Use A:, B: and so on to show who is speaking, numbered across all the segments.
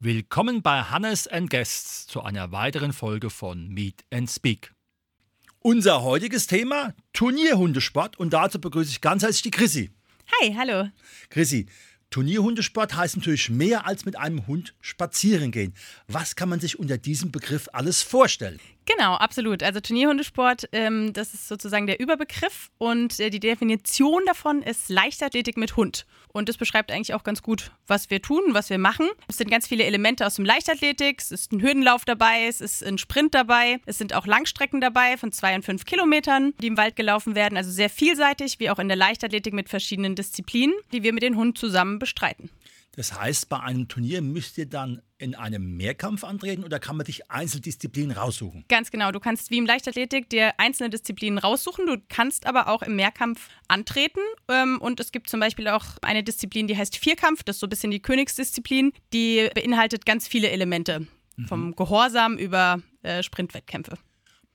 A: Willkommen bei Hannes and Guests zu einer weiteren Folge von Meet and Speak. Unser heutiges Thema Turnierhundesport und dazu begrüße ich ganz herzlich die Chrissy.
B: Hi, hallo.
A: Chrissy, Turnierhundesport heißt natürlich mehr als mit einem Hund spazieren gehen. Was kann man sich unter diesem Begriff alles vorstellen?
B: Genau, absolut. Also Turnierhundesport, ähm, das ist sozusagen der Überbegriff und äh, die Definition davon ist Leichtathletik mit Hund. Und das beschreibt eigentlich auch ganz gut, was wir tun, was wir machen. Es sind ganz viele Elemente aus dem Leichtathletik. Es ist ein Hürdenlauf dabei, es ist ein Sprint dabei, es sind auch Langstrecken dabei von zwei und fünf Kilometern, die im Wald gelaufen werden. Also sehr vielseitig, wie auch in der Leichtathletik mit verschiedenen Disziplinen, die wir mit den Hunden zusammen bestreiten.
A: Das heißt, bei einem Turnier müsst ihr dann in einem Mehrkampf antreten oder kann man sich Einzeldisziplinen raussuchen?
B: Ganz genau. Du kannst wie im Leichtathletik dir einzelne Disziplinen raussuchen. Du kannst aber auch im Mehrkampf antreten. Ähm, und es gibt zum Beispiel auch eine Disziplin, die heißt Vierkampf. Das ist so ein bisschen die Königsdisziplin. Die beinhaltet ganz viele Elemente. Mhm. Vom Gehorsam über äh, Sprintwettkämpfe.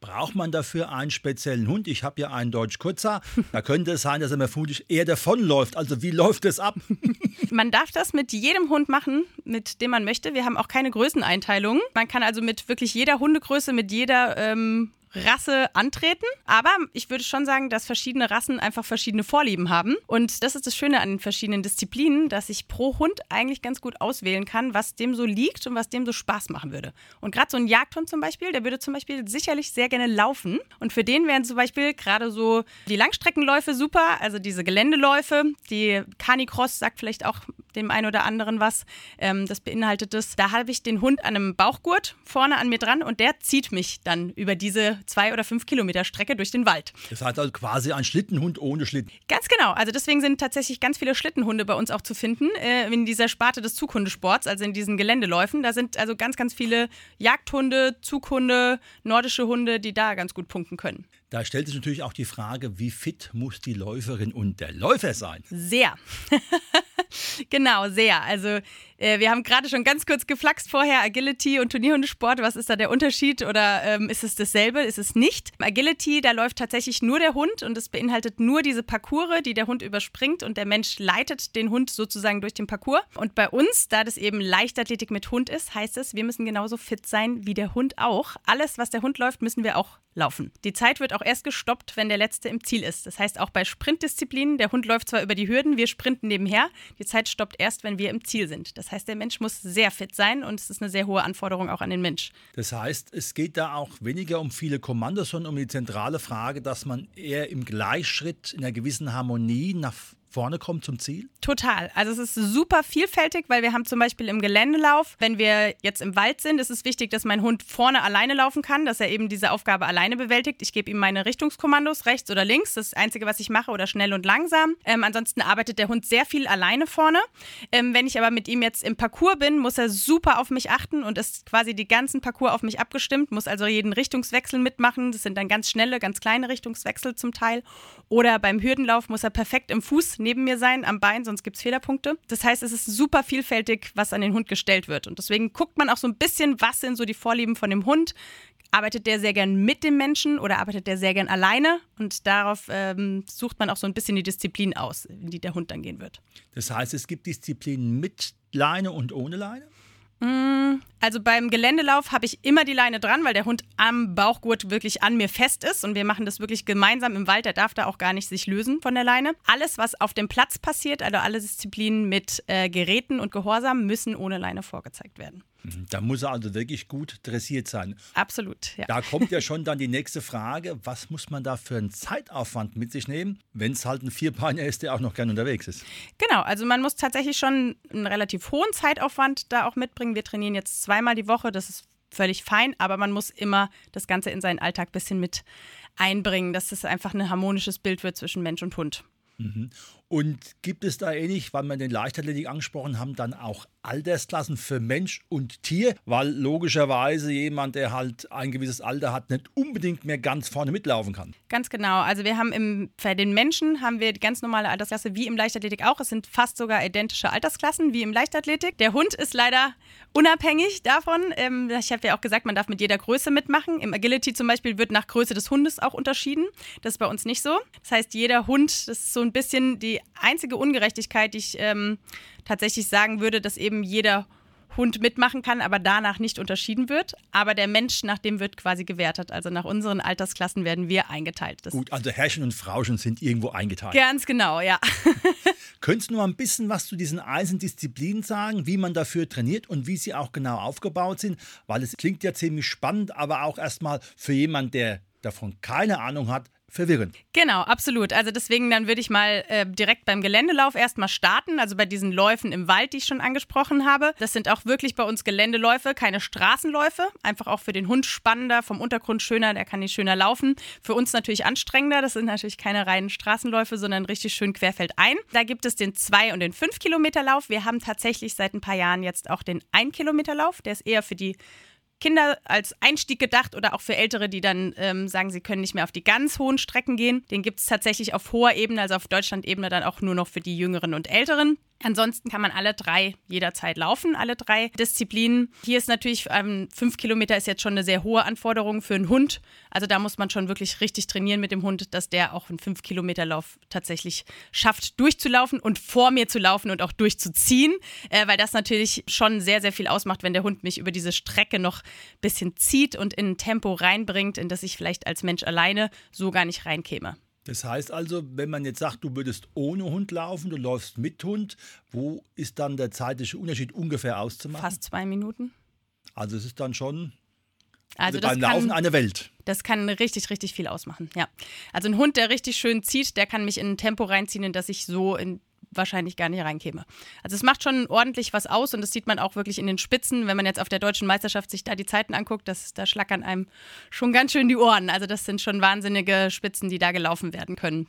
A: Braucht man dafür einen speziellen Hund? Ich habe ja einen Deutsch Kurzer. Da könnte es sein, dass er mir vermutlich eher davonläuft. Also wie läuft es ab?
B: man darf das mit jedem Hund machen, mit dem man möchte. Wir haben auch keine Größeneinteilung. Man kann also mit wirklich jeder Hundegröße, mit jeder ähm, Rasse antreten. Aber ich würde schon sagen, dass verschiedene Rassen einfach verschiedene Vorlieben haben. Und das ist das Schöne an den verschiedenen Disziplinen, dass ich pro Hund eigentlich ganz gut auswählen kann, was dem so liegt und was dem so Spaß machen würde. Und gerade so ein Jagdhund zum Beispiel, der würde zum Beispiel sicherlich sehr gerne laufen. Und für den wären zum Beispiel gerade so die Langstreckenläufe super, also diese Geländeläufe. Die Canicross sagt vielleicht auch dem einen oder anderen was. Ähm, das beinhaltet es. Da habe ich den Hund an einem Bauchgurt vorne an mir dran und der zieht mich dann über diese zwei oder fünf Kilometer Strecke durch den Wald.
A: Das heißt also quasi ein Schlittenhund ohne Schlitten.
B: Ganz genau. Also deswegen sind tatsächlich ganz viele Schlittenhunde bei uns auch zu finden äh, in dieser Sparte des Zughundesports, also in diesen Geländeläufen. Da sind also ganz, ganz viele Jagdhunde, Zughunde, nordische Hunde, die da ganz gut punkten können.
A: Da stellt sich natürlich auch die Frage, wie fit muss die Läuferin und der Läufer sein?
B: Sehr. genau, sehr. Also äh, wir haben gerade schon ganz kurz geflaxt vorher, Agility und Turnierhundesport. Was ist da der Unterschied oder ähm, ist es dasselbe? Ist es nicht? Agility, da läuft tatsächlich nur der Hund und es beinhaltet nur diese Parcours, die der Hund überspringt und der Mensch leitet den Hund sozusagen durch den Parcours. Und bei uns, da das eben Leichtathletik mit Hund ist, heißt es, wir müssen genauso fit sein wie der Hund auch. Alles, was der Hund läuft, müssen wir auch laufen. Die Zeit wird auch erst gestoppt, wenn der Letzte im Ziel ist. Das heißt auch bei Sprintdisziplinen, der Hund läuft zwar über die Hürden, wir sprinten nebenher. Die Zeit stoppt erst, wenn wir im Ziel sind. Das heißt, der Mensch muss sehr fit sein und es ist eine sehr hohe Anforderung auch an den Mensch.
A: Das heißt, es geht da auch weniger um viele Kommandos, sondern um die zentrale Frage, dass man eher im Gleichschritt in einer gewissen Harmonie nach vorne kommt zum Ziel?
B: Total. Also es ist super vielfältig, weil wir haben zum Beispiel im Geländelauf, wenn wir jetzt im Wald sind, ist es wichtig, dass mein Hund vorne alleine laufen kann, dass er eben diese Aufgabe alleine bewältigt. Ich gebe ihm meine Richtungskommandos, rechts oder links, das das Einzige, was ich mache, oder schnell und langsam. Ähm, ansonsten arbeitet der Hund sehr viel alleine vorne. Ähm, wenn ich aber mit ihm jetzt im Parcours bin, muss er super auf mich achten und ist quasi die ganzen Parcours auf mich abgestimmt, muss also jeden Richtungswechsel mitmachen. Das sind dann ganz schnelle, ganz kleine Richtungswechsel zum Teil. Oder beim Hürdenlauf muss er perfekt im Fuß neben mir sein, am Bein, sonst gibt es Fehlerpunkte. Das heißt, es ist super vielfältig, was an den Hund gestellt wird. Und deswegen guckt man auch so ein bisschen, was sind so die Vorlieben von dem Hund. Arbeitet der sehr gern mit dem Menschen oder arbeitet der sehr gern alleine? Und darauf ähm, sucht man auch so ein bisschen die Disziplin aus, in die der Hund dann gehen wird.
A: Das heißt, es gibt Disziplinen mit Leine und ohne Leine?
B: Mm, also beim Geländelauf habe ich immer die Leine dran, weil der Hund am Bauchgurt wirklich an mir fest ist und wir machen das wirklich gemeinsam im Wald. Der darf da auch gar nicht sich lösen von der Leine. Alles, was auf dem Platz passiert, also alle Disziplinen mit äh, Geräten und Gehorsam, müssen ohne Leine vorgezeigt werden.
A: Mhm. Da muss er also wirklich gut dressiert sein.
B: Absolut, ja.
A: Da kommt ja schon dann die nächste Frage, was muss man da für einen Zeitaufwand mit sich nehmen, wenn es halt ein Vierbeiner ist, der auch noch gern unterwegs ist?
B: Genau, also man muss tatsächlich schon einen relativ hohen Zeitaufwand da auch mitbringen. Wir trainieren jetzt zweimal die Woche, das ist völlig fein, aber man muss immer das Ganze in seinen Alltag ein bisschen mit einbringen, dass es einfach ein harmonisches Bild wird zwischen Mensch und Hund.
A: Mhm. Und gibt es da ähnlich, weil wir den Leichtathletik angesprochen haben, dann auch Altersklassen für Mensch und Tier? Weil logischerweise jemand, der halt ein gewisses Alter hat, nicht unbedingt mehr ganz vorne mitlaufen kann.
B: Ganz genau. Also wir haben im, bei den Menschen haben wir die ganz normale Altersklasse wie im Leichtathletik auch. Es sind fast sogar identische Altersklassen wie im Leichtathletik. Der Hund ist leider unabhängig davon. Ähm, ich habe ja auch gesagt, man darf mit jeder Größe mitmachen. Im Agility zum Beispiel wird nach Größe des Hundes auch unterschieden. Das ist bei uns nicht so. Das heißt, jeder Hund, das ist so ein bisschen die einzige Ungerechtigkeit, die ich ähm, tatsächlich sagen würde, dass eben jeder Hund mitmachen kann, aber danach nicht unterschieden wird. Aber der Mensch, nach dem wird quasi gewertet. Also nach unseren Altersklassen werden wir eingeteilt.
A: Das Gut, also Herrchen und Frauchen sind irgendwo eingeteilt.
B: Ganz genau, ja.
A: Könntest du mal ein bisschen was zu diesen einzelnen Disziplinen sagen, wie man dafür trainiert und wie sie auch genau aufgebaut sind? Weil es klingt ja ziemlich spannend, aber auch erstmal für jemanden, der davon keine Ahnung hat, verwirrend.
B: Genau, absolut. Also deswegen dann würde ich mal äh, direkt beim Geländelauf erstmal starten, also bei diesen Läufen im Wald, die ich schon angesprochen habe. Das sind auch wirklich bei uns Geländeläufe, keine Straßenläufe. Einfach auch für den Hund spannender, vom Untergrund schöner, der kann nicht schöner laufen. Für uns natürlich anstrengender. Das sind natürlich keine reinen Straßenläufe, sondern richtig schön querfeldein. Da gibt es den 2 und den 5 Kilometer Lauf. Wir haben tatsächlich seit ein paar Jahren jetzt auch den 1 Kilometer Lauf. Der ist eher für die Kinder als Einstieg gedacht oder auch für Ältere, die dann ähm, sagen, sie können nicht mehr auf die ganz hohen Strecken gehen. Den gibt es tatsächlich auf hoher Ebene, also auf Deutschland-Ebene dann auch nur noch für die Jüngeren und Älteren. Ansonsten kann man alle drei jederzeit laufen, alle drei Disziplinen. Hier ist natürlich, ähm, fünf Kilometer ist jetzt schon eine sehr hohe Anforderung für einen Hund. Also da muss man schon wirklich richtig trainieren mit dem Hund, dass der auch einen fünf Kilometer Lauf tatsächlich schafft, durchzulaufen und vor mir zu laufen und auch durchzuziehen, äh, weil das natürlich schon sehr, sehr viel ausmacht, wenn der Hund mich über diese Strecke noch ein bisschen zieht und in ein Tempo reinbringt, in das ich vielleicht als Mensch alleine so gar nicht reinkäme.
A: Das heißt also, wenn man jetzt sagt, du würdest ohne Hund laufen, du läufst mit Hund, wo ist dann der zeitliche Unterschied ungefähr auszumachen?
B: Fast zwei Minuten.
A: Also es ist dann schon
B: also
A: beim Laufen eine Welt.
B: Das kann richtig, richtig viel ausmachen, ja. Also ein Hund, der richtig schön zieht, der kann mich in ein Tempo reinziehen, in das ich so in wahrscheinlich gar nicht reinkäme. Also es macht schon ordentlich was aus und das sieht man auch wirklich in den Spitzen, wenn man jetzt auf der deutschen Meisterschaft sich da die Zeiten anguckt, das, da schlackern einem schon ganz schön die Ohren. Also das sind schon wahnsinnige Spitzen, die da gelaufen werden können.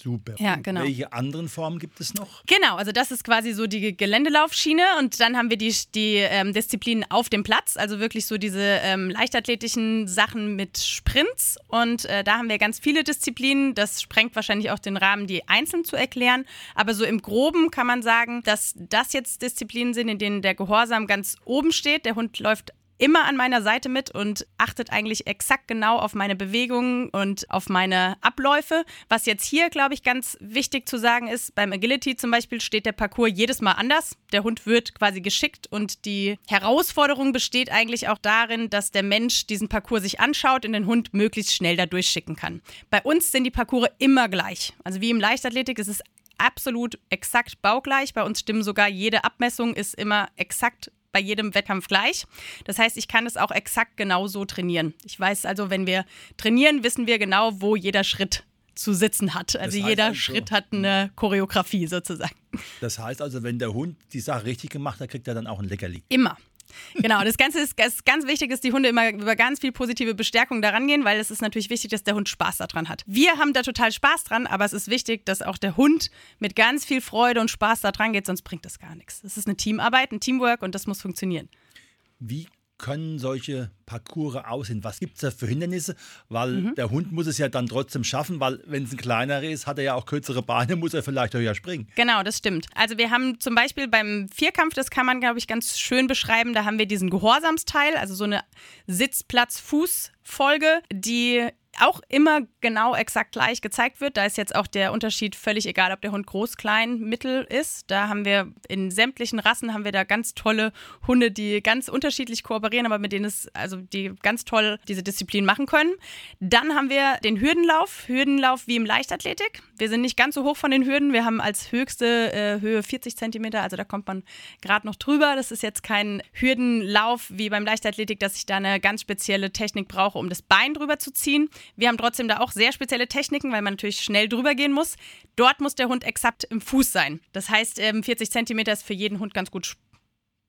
A: Super.
B: Ja, genau.
A: Welche anderen Formen gibt es noch?
B: Genau, also das ist quasi so die Geländelaufschiene und dann haben wir die, die ähm, Disziplinen auf dem Platz, also wirklich so diese ähm, leichtathletischen Sachen mit Sprints und äh, da haben wir ganz viele Disziplinen. Das sprengt wahrscheinlich auch den Rahmen, die einzeln zu erklären, aber so im Groben kann man sagen, dass das jetzt Disziplinen sind, in denen der Gehorsam ganz oben steht. Der Hund läuft immer an meiner Seite mit und achtet eigentlich exakt genau auf meine Bewegungen und auf meine Abläufe. Was jetzt hier, glaube ich, ganz wichtig zu sagen ist, beim Agility zum Beispiel steht der Parcours jedes Mal anders. Der Hund wird quasi geschickt und die Herausforderung besteht eigentlich auch darin, dass der Mensch diesen Parcours sich anschaut und den Hund möglichst schnell da durchschicken kann. Bei uns sind die Parcours immer gleich. Also wie im Leichtathletik ist es absolut exakt baugleich. Bei uns stimmen sogar jede Abmessung ist immer exakt bei jedem Wettkampf gleich. Das heißt, ich kann es auch exakt genauso trainieren. Ich weiß also, wenn wir trainieren, wissen wir genau, wo jeder Schritt zu sitzen hat. Also jeder also, Schritt hat eine Choreografie sozusagen.
A: Das heißt also, wenn der Hund die Sache richtig gemacht hat, kriegt er dann auch ein Leckerli.
B: Immer. Genau, das Ganze ist, ist, ganz wichtig, dass die Hunde immer über ganz viel positive Bestärkung daran gehen, weil es ist natürlich wichtig, dass der Hund Spaß daran hat. Wir haben da total Spaß dran, aber es ist wichtig, dass auch der Hund mit ganz viel Freude und Spaß da dran geht, sonst bringt das gar nichts. Es ist eine Teamarbeit, ein Teamwork und das muss funktionieren.
A: Wie können solche Parcours aussehen? Was gibt es da für Hindernisse? Weil mhm. der Hund muss es ja dann trotzdem schaffen, weil wenn es ein kleinerer ist, hat er ja auch kürzere Beine, muss er vielleicht höher springen.
B: Genau, das stimmt. Also wir haben zum Beispiel beim Vierkampf, das kann man, glaube ich, ganz schön beschreiben, da haben wir diesen Gehorsamsteil, also so eine Sitzplatz-Fuß-Folge, die auch immer genau exakt gleich gezeigt wird. Da ist jetzt auch der Unterschied völlig egal, ob der Hund groß, klein, mittel ist. Da haben wir in sämtlichen Rassen haben wir da ganz tolle Hunde, die ganz unterschiedlich kooperieren, aber mit denen es also die ganz toll diese Disziplin machen können. Dann haben wir den Hürdenlauf, Hürdenlauf wie im Leichtathletik. Wir sind nicht ganz so hoch von den Hürden. Wir haben als höchste äh, Höhe 40 Zentimeter, also da kommt man gerade noch drüber. Das ist jetzt kein Hürdenlauf wie beim Leichtathletik, dass ich da eine ganz spezielle Technik brauche, um das Bein drüber zu ziehen. Wir haben trotzdem da auch sehr spezielle Techniken, weil man natürlich schnell drüber gehen muss. Dort muss der Hund exakt im Fuß sein. Das heißt, 40 ähm, Zentimeter ist für jeden Hund ganz gut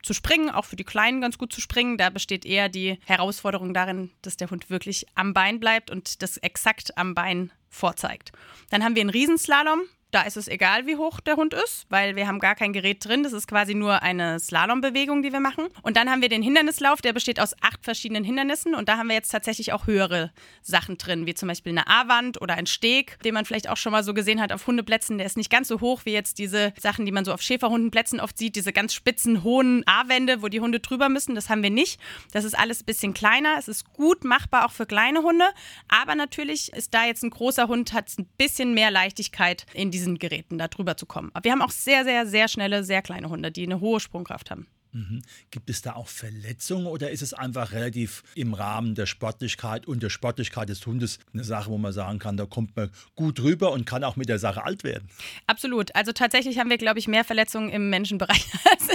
B: zu springen, auch für die Kleinen ganz gut zu springen. Da besteht eher die Herausforderung darin, dass der Hund wirklich am Bein bleibt und das exakt am Bein vorzeigt. Dann haben wir einen Riesenslalom. Da ist es egal, wie hoch der Hund ist, weil wir haben gar kein Gerät drin. Das ist quasi nur eine Slalombewegung, die wir machen. Und dann haben wir den Hindernislauf, der besteht aus acht verschiedenen Hindernissen. Und da haben wir jetzt tatsächlich auch höhere Sachen drin, wie zum Beispiel eine A-Wand oder ein Steg, den man vielleicht auch schon mal so gesehen hat auf Hundeplätzen. Der ist nicht ganz so hoch wie jetzt diese Sachen, die man so auf Schäferhundenplätzen oft sieht, diese ganz spitzen, hohen A-Wände, wo die Hunde drüber müssen. Das haben wir nicht. Das ist alles ein bisschen kleiner. Es ist gut machbar auch für kleine Hunde. Aber natürlich ist da jetzt ein großer Hund, hat ein bisschen mehr Leichtigkeit in die diesen Geräten da drüber zu kommen. Aber wir haben auch sehr, sehr, sehr schnelle, sehr kleine Hunde, die eine hohe Sprungkraft haben.
A: Mhm. Gibt es da auch Verletzungen oder ist es einfach relativ im Rahmen der Sportlichkeit und der Sportlichkeit des Hundes eine Sache, wo man sagen kann, da kommt man gut rüber und kann auch mit der Sache alt werden?
B: Absolut. Also tatsächlich haben wir, glaube ich, mehr Verletzungen im Menschenbereich als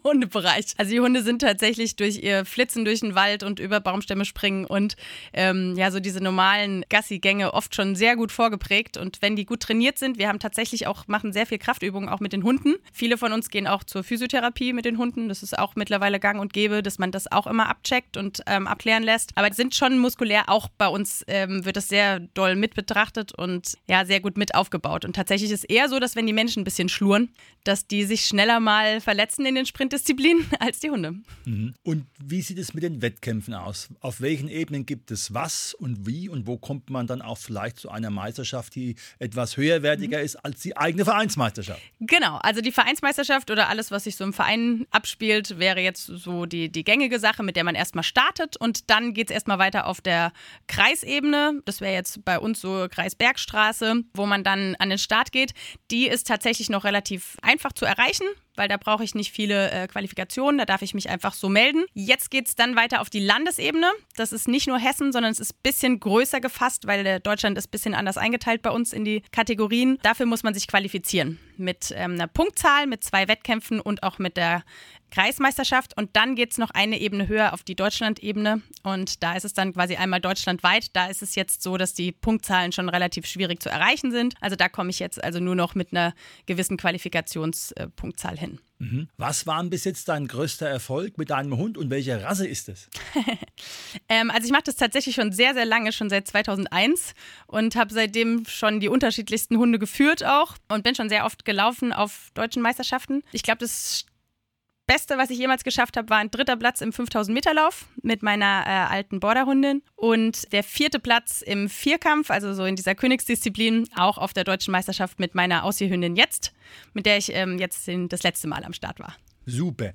B: Hundebereich. Also die Hunde sind tatsächlich durch ihr Flitzen durch den Wald und über Baumstämme springen und ähm, ja, so diese normalen Gassi-Gänge oft schon sehr gut vorgeprägt. Und wenn die gut trainiert sind, wir haben tatsächlich auch, machen sehr viel Kraftübungen auch mit den Hunden. Viele von uns gehen auch zur Physiotherapie mit den Hunden. Das ist auch mittlerweile gang und gäbe, dass man das auch immer abcheckt und ähm, abklären lässt. Aber sind schon muskulär auch bei uns, ähm, wird das sehr doll mit betrachtet und ja, sehr gut mit aufgebaut. Und tatsächlich ist eher so, dass wenn die Menschen ein bisschen schluren, dass die sich schneller mal verletzen in den Sprintdisziplinen als die Hunde.
A: Mhm. Und wie sieht es mit den Wettkämpfen aus? Auf welchen Ebenen gibt es was und wie und wo kommt man dann auch vielleicht zu einer Meisterschaft, die etwas höherwertiger mhm. ist als die eigene Vereinsmeisterschaft?
B: Genau, also die Vereinsmeisterschaft oder alles, was sich so im Verein abspielt, wäre jetzt so die, die gängige Sache, mit der man erstmal startet und dann geht es erstmal weiter auf der Kreisebene. Das wäre jetzt bei uns so Kreisbergstraße, wo man dann an den Start geht. Die ist tatsächlich noch relativ einfach zu erreichen weil da brauche ich nicht viele äh, Qualifikationen, da darf ich mich einfach so melden. Jetzt geht es dann weiter auf die Landesebene. Das ist nicht nur Hessen, sondern es ist ein bisschen größer gefasst, weil Deutschland ist ein bisschen anders eingeteilt bei uns in die Kategorien. Dafür muss man sich qualifizieren mit ähm, einer Punktzahl, mit zwei Wettkämpfen und auch mit der Kreismeisterschaft. Und dann geht es noch eine Ebene höher auf die Deutschland-Ebene. Und da ist es dann quasi einmal deutschlandweit. Da ist es jetzt so, dass die Punktzahlen schon relativ schwierig zu erreichen sind. Also da komme ich jetzt also nur noch mit einer gewissen Qualifikationspunktzahl hin.
A: Mhm. Was war bis jetzt dein größter Erfolg mit deinem Hund und welche Rasse ist es?
B: ähm, also ich mache das tatsächlich schon sehr, sehr lange, schon seit 2001 und habe seitdem schon die unterschiedlichsten Hunde geführt auch und bin schon sehr oft gelaufen auf deutschen Meisterschaften. Ich glaube, das Beste, was ich jemals geschafft habe, war ein dritter Platz im 5000 Meter Lauf mit meiner äh, alten Borderhundin und der vierte Platz im Vierkampf, also so in dieser Königsdisziplin, auch auf der deutschen Meisterschaft mit meiner Aussiehhündin jetzt, mit der ich ähm, jetzt das letzte Mal am Start war.
A: Super.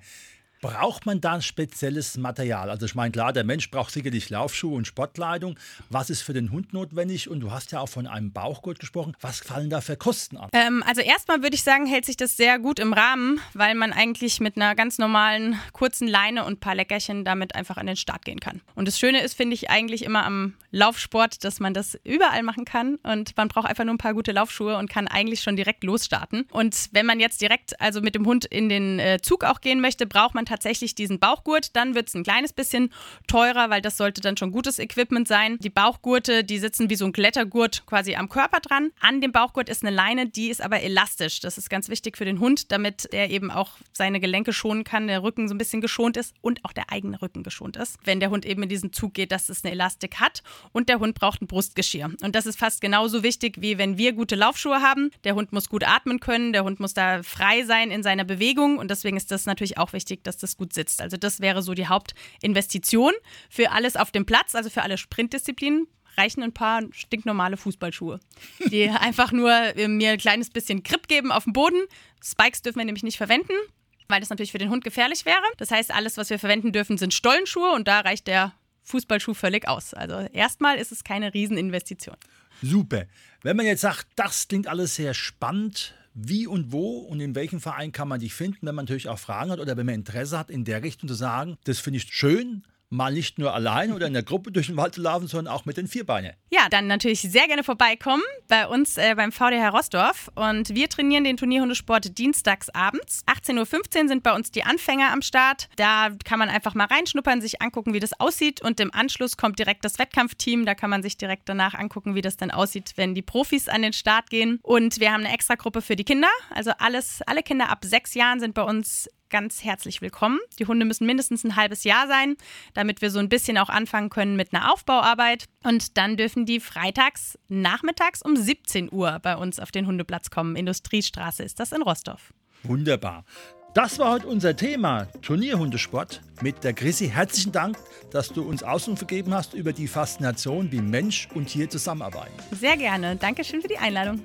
A: Braucht man da ein spezielles Material? Also ich meine, klar, der Mensch braucht sicherlich Laufschuhe und Sportkleidung. Was ist für den Hund notwendig? Und du hast ja auch von einem Bauchgurt gesprochen. Was fallen da für Kosten an?
B: Ähm, also erstmal würde ich sagen, hält sich das sehr gut im Rahmen, weil man eigentlich mit einer ganz normalen kurzen Leine und ein paar Leckerchen damit einfach an den Start gehen kann. Und das Schöne ist, finde ich eigentlich immer am Laufsport, dass man das überall machen kann und man braucht einfach nur ein paar gute Laufschuhe und kann eigentlich schon direkt losstarten. Und wenn man jetzt direkt also mit dem Hund in den äh, Zug auch gehen möchte, braucht man tatsächlich diesen Bauchgurt. Dann wird es ein kleines bisschen teurer, weil das sollte dann schon gutes Equipment sein. Die Bauchgurte, die sitzen wie so ein Klettergurt quasi am Körper dran. An dem Bauchgurt ist eine Leine, die ist aber elastisch. Das ist ganz wichtig für den Hund, damit er eben auch seine Gelenke schonen kann, der Rücken so ein bisschen geschont ist und auch der eigene Rücken geschont ist. Wenn der Hund eben in diesen Zug geht, dass es eine Elastik hat. Und der Hund braucht ein Brustgeschirr. Und das ist fast genauso wichtig, wie wenn wir gute Laufschuhe haben. Der Hund muss gut atmen können, der Hund muss da frei sein in seiner Bewegung. Und deswegen ist das natürlich auch wichtig, dass das gut sitzt. Also das wäre so die Hauptinvestition für alles auf dem Platz, also für alle Sprintdisziplinen reichen ein paar stinknormale Fußballschuhe, die einfach nur äh, mir ein kleines bisschen Grip geben auf dem Boden. Spikes dürfen wir nämlich nicht verwenden, weil das natürlich für den Hund gefährlich wäre. Das heißt, alles, was wir verwenden dürfen, sind Stollenschuhe und da reicht der Fußballschuh völlig aus. Also erstmal ist es keine Rieseninvestition.
A: Super. Wenn man jetzt sagt, das klingt alles sehr spannend, wie und wo und in welchem Verein kann man dich finden, wenn man natürlich auch Fragen hat oder wenn man Interesse hat, in der Richtung zu sagen, das finde ich schön, mal nicht nur allein oder in der Gruppe durch den Wald zu laufen, sondern auch mit den Vierbeinen.
B: Ja, dann natürlich sehr gerne vorbeikommen bei uns äh, beim VDH Rosdorf. Und wir trainieren den Turnierhundesport dienstags abends. 18.15 Uhr sind bei uns die Anfänger am Start. Da kann man einfach mal reinschnuppern, sich angucken, wie das aussieht. Und im Anschluss kommt direkt das Wettkampfteam. Da kann man sich direkt danach angucken, wie das dann aussieht, wenn die Profis an den Start gehen. Und wir haben eine Extragruppe für die Kinder. Also alles, alle Kinder ab sechs Jahren sind bei uns ganz herzlich willkommen. Die Hunde müssen mindestens ein halbes Jahr sein, damit wir so ein bisschen auch anfangen können mit einer Aufbauarbeit. Und dann dürfen die freitags nachmittags um 17 Uhr bei uns auf den Hundeplatz kommen. Industriestraße ist das in Rostorf.
A: Wunderbar. Das war heute unser Thema Turnierhundesport mit der Chrissy. Herzlichen Dank, dass du uns Auskunft gegeben hast über die Faszination, wie Mensch und Tier zusammenarbeiten.
B: Sehr gerne. Dankeschön für die Einladung.